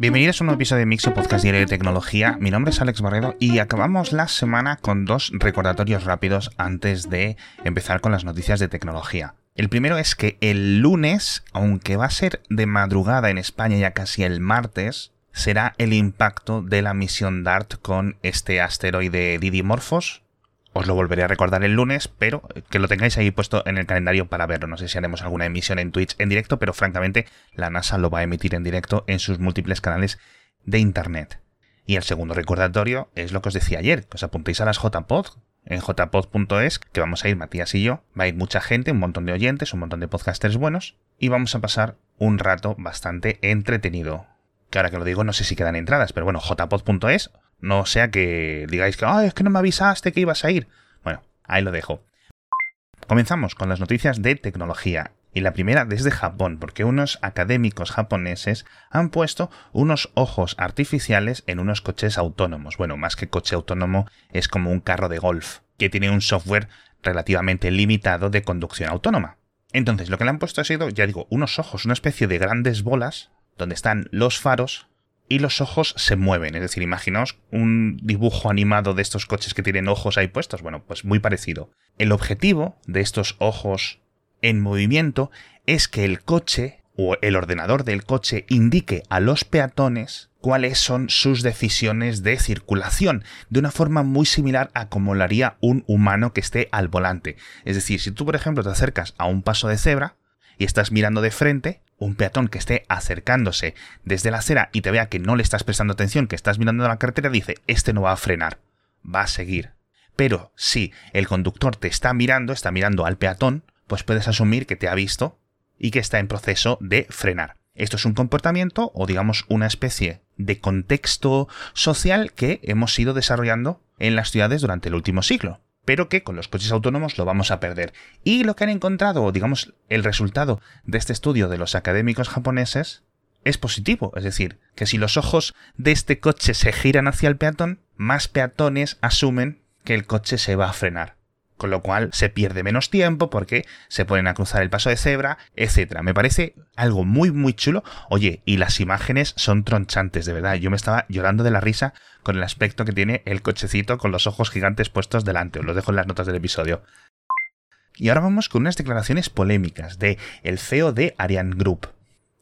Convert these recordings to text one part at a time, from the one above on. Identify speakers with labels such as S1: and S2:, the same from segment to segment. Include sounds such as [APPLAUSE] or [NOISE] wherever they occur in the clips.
S1: Bienvenidos a un nuevo episodio de Mixo Podcast Diario de Tecnología. Mi nombre es Alex Barredo y acabamos la semana con dos recordatorios rápidos antes de empezar con las noticias de tecnología. El primero es que el lunes, aunque va a ser de madrugada en España ya casi el martes, será el impacto de la misión DART con este asteroide Didymorphos, os lo volveré a recordar el lunes, pero que lo tengáis ahí puesto en el calendario para verlo. No sé si haremos alguna emisión en Twitch en directo, pero francamente la NASA lo va a emitir en directo en sus múltiples canales de Internet. Y el segundo recordatorio es lo que os decía ayer, que os apuntéis a las JPod, en jpod.es, que vamos a ir Matías y yo, va a ir mucha gente, un montón de oyentes, un montón de podcasters buenos, y vamos a pasar un rato bastante entretenido. Que ahora que lo digo no sé si quedan entradas, pero bueno, jpod.es no sea que digáis que, es que no me avisaste que ibas a ir. Bueno, ahí lo dejo. Comenzamos con las noticias de tecnología. Y la primera desde Japón, porque unos académicos japoneses han puesto unos ojos artificiales en unos coches autónomos. Bueno, más que coche autónomo, es como un carro de golf, que tiene un software relativamente limitado de conducción autónoma. Entonces, lo que le han puesto ha sido, ya digo, unos ojos, una especie de grandes bolas, donde están los faros y los ojos se mueven. Es decir, imaginaos un dibujo animado de estos coches que tienen ojos ahí puestos. Bueno, pues muy parecido. El objetivo de estos ojos en movimiento es que el coche o el ordenador del coche indique a los peatones cuáles son sus decisiones de circulación, de una forma muy similar a como lo haría un humano que esté al volante. Es decir, si tú, por ejemplo, te acercas a un paso de cebra y estás mirando de frente, un peatón que esté acercándose desde la acera y te vea que no le estás prestando atención, que estás mirando la carretera, dice, este no va a frenar, va a seguir. Pero si el conductor te está mirando, está mirando al peatón, pues puedes asumir que te ha visto y que está en proceso de frenar. Esto es un comportamiento o digamos una especie de contexto social que hemos ido desarrollando en las ciudades durante el último siglo pero que con los coches autónomos lo vamos a perder. Y lo que han encontrado, digamos, el resultado de este estudio de los académicos japoneses es positivo, es decir, que si los ojos de este coche se giran hacia el peatón, más peatones asumen que el coche se va a frenar con lo cual se pierde menos tiempo porque se ponen a cruzar el paso de cebra, etcétera. Me parece algo muy muy chulo. Oye, y las imágenes son tronchantes, de verdad. Yo me estaba llorando de la risa con el aspecto que tiene el cochecito con los ojos gigantes puestos delante. Os lo dejo en las notas del episodio. Y ahora vamos con unas declaraciones polémicas de el CEO de Ariane Group,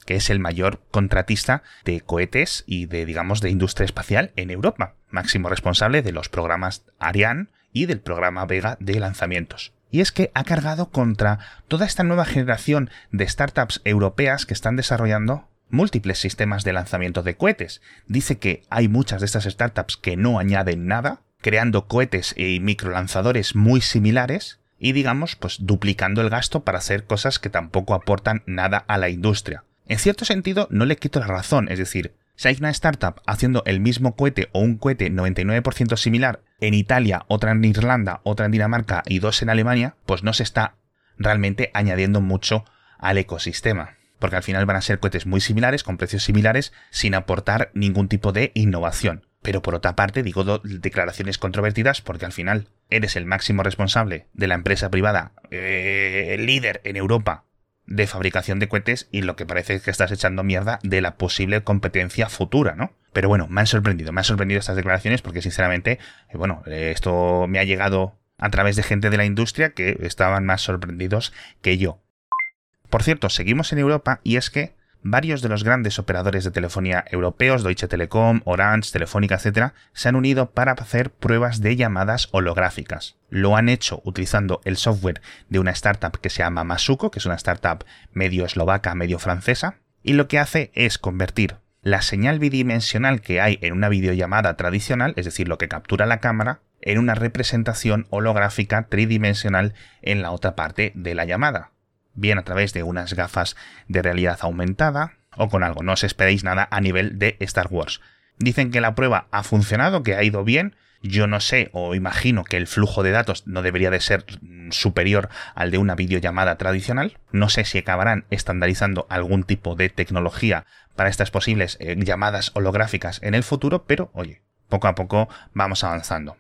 S1: que es el mayor contratista de cohetes y de, digamos, de industria espacial en Europa, máximo responsable de los programas Ariane y del programa Vega de lanzamientos. Y es que ha cargado contra toda esta nueva generación de startups europeas que están desarrollando múltiples sistemas de lanzamiento de cohetes. Dice que hay muchas de estas startups que no añaden nada, creando cohetes y microlanzadores muy similares y digamos pues duplicando el gasto para hacer cosas que tampoco aportan nada a la industria. En cierto sentido no le quito la razón, es decir, si hay una startup haciendo el mismo cohete o un cohete 99% similar en Italia, otra en Irlanda, otra en Dinamarca y dos en Alemania, pues no se está realmente añadiendo mucho al ecosistema. Porque al final van a ser cohetes muy similares, con precios similares, sin aportar ningún tipo de innovación. Pero por otra parte, digo declaraciones controvertidas porque al final eres el máximo responsable de la empresa privada eh, líder en Europa de fabricación de cohetes y lo que parece es que estás echando mierda de la posible competencia futura, ¿no? Pero bueno, me han sorprendido, me han sorprendido estas declaraciones porque sinceramente, eh, bueno, eh, esto me ha llegado a través de gente de la industria que estaban más sorprendidos que yo. Por cierto, seguimos en Europa y es que varios de los grandes operadores de telefonía europeos, Deutsche Telekom, Orange, Telefónica, etc., se han unido para hacer pruebas de llamadas holográficas. Lo han hecho utilizando el software de una startup que se llama Masuko, que es una startup medio eslovaca, medio francesa, y lo que hace es convertir la señal bidimensional que hay en una videollamada tradicional, es decir, lo que captura la cámara, en una representación holográfica tridimensional en la otra parte de la llamada bien a través de unas gafas de realidad aumentada o con algo. No os esperéis nada a nivel de Star Wars. Dicen que la prueba ha funcionado, que ha ido bien. Yo no sé o imagino que el flujo de datos no debería de ser superior al de una videollamada tradicional. No sé si acabarán estandarizando algún tipo de tecnología para estas posibles eh, llamadas holográficas en el futuro, pero oye, poco a poco vamos avanzando.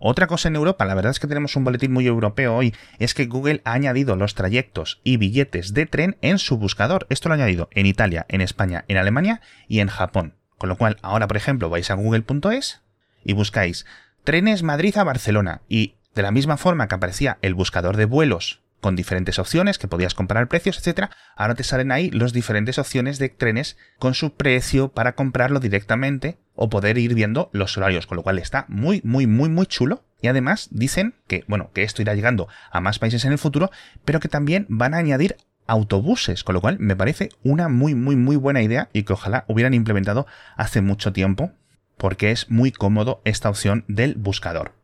S1: Otra cosa en Europa, la verdad es que tenemos un boletín muy europeo hoy, es que Google ha añadido los trayectos y billetes de tren en su buscador. Esto lo ha añadido en Italia, en España, en Alemania y en Japón. Con lo cual, ahora, por ejemplo, vais a google.es y buscáis trenes Madrid a Barcelona y de la misma forma que aparecía el buscador de vuelos con diferentes opciones que podías comprar precios, etcétera. Ahora te salen ahí las diferentes opciones de trenes con su precio para comprarlo directamente o poder ir viendo los horarios, con lo cual está muy, muy, muy, muy chulo. Y además dicen que, bueno, que esto irá llegando a más países en el futuro, pero que también van a añadir autobuses, con lo cual me parece una muy, muy, muy buena idea y que ojalá hubieran implementado hace mucho tiempo, porque es muy cómodo esta opción del buscador.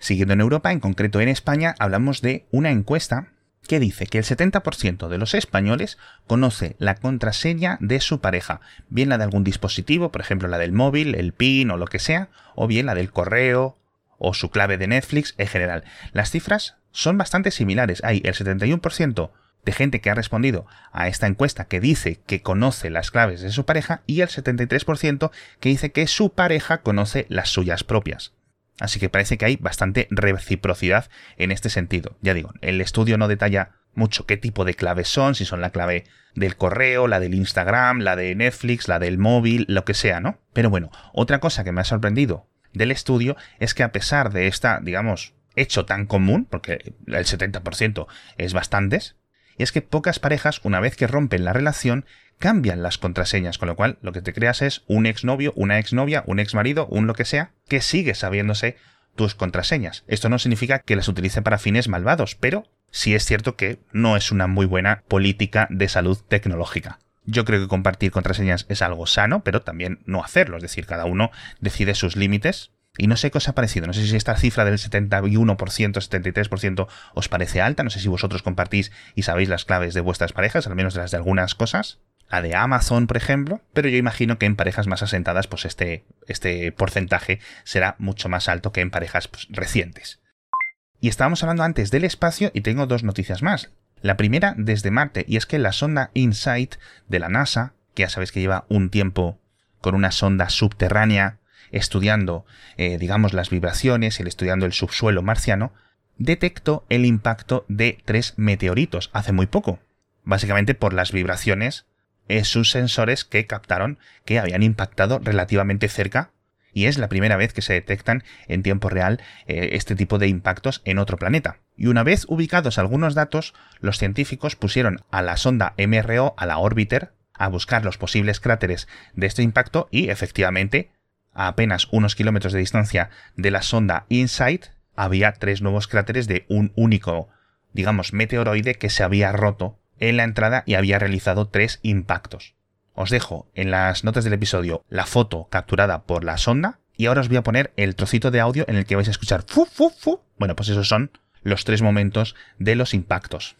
S1: Siguiendo en Europa, en concreto en España, hablamos de una encuesta que dice que el 70% de los españoles conoce la contraseña de su pareja, bien la de algún dispositivo, por ejemplo la del móvil, el PIN o lo que sea, o bien la del correo o su clave de Netflix en general. Las cifras son bastante similares. Hay el 71% de gente que ha respondido a esta encuesta que dice que conoce las claves de su pareja y el 73% que dice que su pareja conoce las suyas propias. Así que parece que hay bastante reciprocidad en este sentido. Ya digo, el estudio no detalla mucho qué tipo de claves son, si son la clave del correo, la del Instagram, la de Netflix, la del móvil, lo que sea, ¿no? Pero bueno, otra cosa que me ha sorprendido del estudio es que a pesar de esta, digamos, hecho tan común, porque el 70% es bastantes, es que pocas parejas, una vez que rompen la relación, cambian las contraseñas, con lo cual lo que te creas es un exnovio, una exnovia, un exmarido, un lo que sea, que sigue sabiéndose tus contraseñas. Esto no significa que las utilice para fines malvados, pero sí es cierto que no es una muy buena política de salud tecnológica. Yo creo que compartir contraseñas es algo sano, pero también no hacerlo, es decir, cada uno decide sus límites. Y no sé qué os ha parecido, no sé si esta cifra del 71%, 73% os parece alta, no sé si vosotros compartís y sabéis las claves de vuestras parejas, al menos de las de algunas cosas la de Amazon, por ejemplo, pero yo imagino que en parejas más asentadas, pues este, este porcentaje será mucho más alto que en parejas pues, recientes. Y estábamos hablando antes del espacio y tengo dos noticias más. La primera desde Marte, y es que la sonda InSight de la NASA, que ya sabéis que lleva un tiempo con una sonda subterránea estudiando, eh, digamos, las vibraciones y estudiando el subsuelo marciano, detectó el impacto de tres meteoritos hace muy poco. Básicamente por las vibraciones sus sensores que captaron que habían impactado relativamente cerca y es la primera vez que se detectan en tiempo real eh, este tipo de impactos en otro planeta. Y una vez ubicados algunos datos, los científicos pusieron a la sonda MRO, a la Orbiter, a buscar los posibles cráteres de este impacto y efectivamente, a apenas unos kilómetros de distancia de la sonda InSight, había tres nuevos cráteres de un único, digamos, meteoroide que se había roto en la entrada y había realizado tres impactos. Os dejo en las notas del episodio la foto capturada por la sonda y ahora os voy a poner el trocito de audio en el que vais a escuchar fu fu fu. Bueno, pues esos son los tres momentos de los impactos.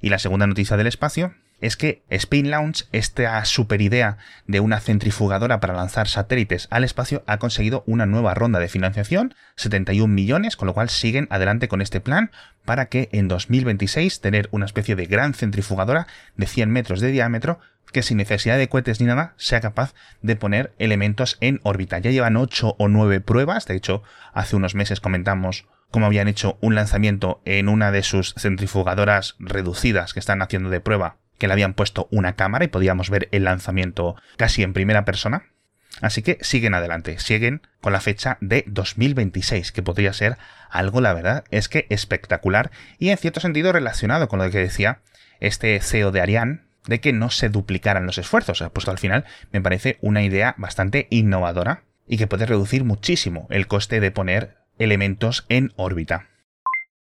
S1: Y la segunda noticia del espacio es que Spin Launch, esta super idea de una centrifugadora para lanzar satélites al espacio, ha conseguido una nueva ronda de financiación, 71 millones, con lo cual siguen adelante con este plan para que en 2026 tener una especie de gran centrifugadora de 100 metros de diámetro que sin necesidad de cohetes ni nada sea capaz de poner elementos en órbita. Ya llevan 8 o 9 pruebas, de hecho hace unos meses comentamos cómo habían hecho un lanzamiento en una de sus centrifugadoras reducidas que están haciendo de prueba que le habían puesto una cámara y podíamos ver el lanzamiento casi en primera persona. Así que siguen adelante, siguen con la fecha de 2026, que podría ser algo, la verdad, es que espectacular y en cierto sentido relacionado con lo que decía este CEO de Ariane, de que no se duplicaran los esfuerzos. Puesto al final me parece una idea bastante innovadora y que puede reducir muchísimo el coste de poner elementos en órbita.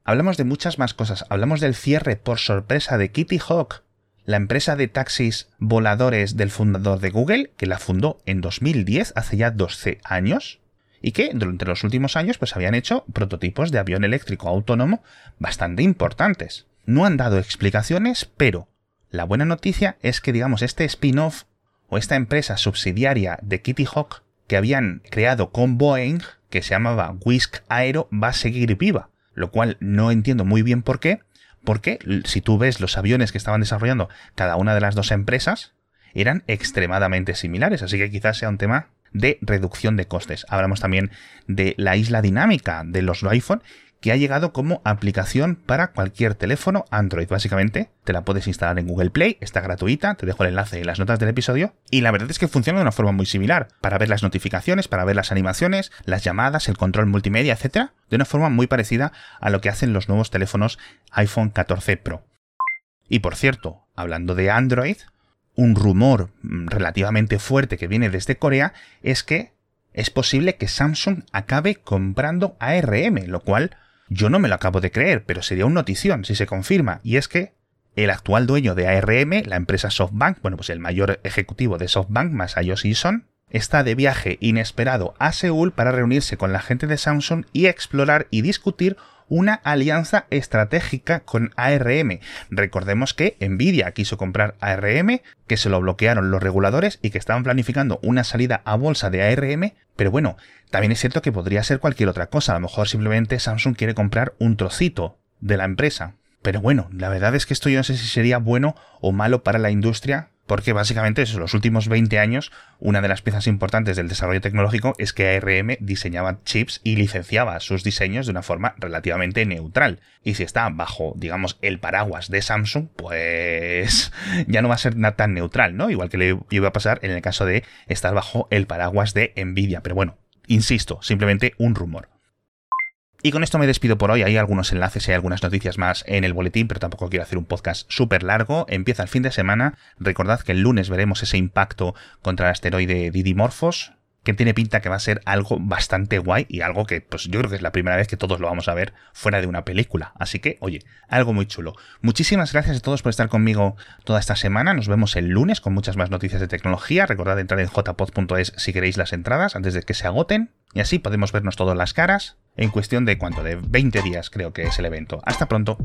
S1: Hablamos de muchas más cosas. Hablamos del cierre por sorpresa de Kitty Hawk, la empresa de taxis voladores del fundador de Google, que la fundó en 2010, hace ya 12 años, y que durante los últimos años pues habían hecho prototipos de avión eléctrico autónomo bastante importantes. No han dado explicaciones, pero la buena noticia es que digamos este spin-off o esta empresa subsidiaria de Kitty Hawk que habían creado con Boeing, que se llamaba Whisk Aero, va a seguir viva, lo cual no entiendo muy bien por qué, porque si tú ves los aviones que estaban desarrollando cada una de las dos empresas, eran extremadamente similares, así que quizás sea un tema de reducción de costes. Hablamos también de la isla dinámica de los iPhone que ha llegado como aplicación para cualquier teléfono Android. Básicamente, te la puedes instalar en Google Play, está gratuita, te dejo el enlace en las notas del episodio, y la verdad es que funciona de una forma muy similar, para ver las notificaciones, para ver las animaciones, las llamadas, el control multimedia, etc., de una forma muy parecida a lo que hacen los nuevos teléfonos iPhone 14 Pro. Y por cierto, hablando de Android, un rumor relativamente fuerte que viene desde Corea es que es posible que Samsung acabe comprando ARM, lo cual yo no me lo acabo de creer, pero sería una notición si se confirma. Y es que el actual dueño de ARM, la empresa SoftBank, bueno, pues el mayor ejecutivo de SoftBank, Masayoshi Son, está de viaje inesperado a Seúl para reunirse con la gente de Samsung y explorar y discutir una alianza estratégica con ARM. Recordemos que Nvidia quiso comprar ARM, que se lo bloquearon los reguladores y que estaban planificando una salida a bolsa de ARM, pero bueno, también es cierto que podría ser cualquier otra cosa, a lo mejor simplemente Samsung quiere comprar un trocito de la empresa. Pero bueno, la verdad es que esto yo no sé si sería bueno o malo para la industria porque básicamente en los últimos 20 años una de las piezas importantes del desarrollo tecnológico es que ARM diseñaba chips y licenciaba sus diseños de una forma relativamente neutral. Y si está bajo, digamos, el paraguas de Samsung, pues [LAUGHS] ya no va a ser tan neutral, ¿no? Igual que le iba a pasar en el caso de estar bajo el paraguas de Nvidia. Pero bueno, insisto, simplemente un rumor. Y con esto me despido por hoy. Hay algunos enlaces y hay algunas noticias más en el boletín, pero tampoco quiero hacer un podcast súper largo. Empieza el fin de semana. Recordad que el lunes veremos ese impacto contra el asteroide Didymorphos, que tiene pinta que va a ser algo bastante guay y algo que pues yo creo que es la primera vez que todos lo vamos a ver fuera de una película. Así que, oye, algo muy chulo. Muchísimas gracias a todos por estar conmigo toda esta semana. Nos vemos el lunes con muchas más noticias de tecnología. Recordad entrar en jpod.es si queréis las entradas antes de que se agoten. Y así podemos vernos todas las caras en cuestión de cuánto, de 20 días creo que es el evento. Hasta pronto.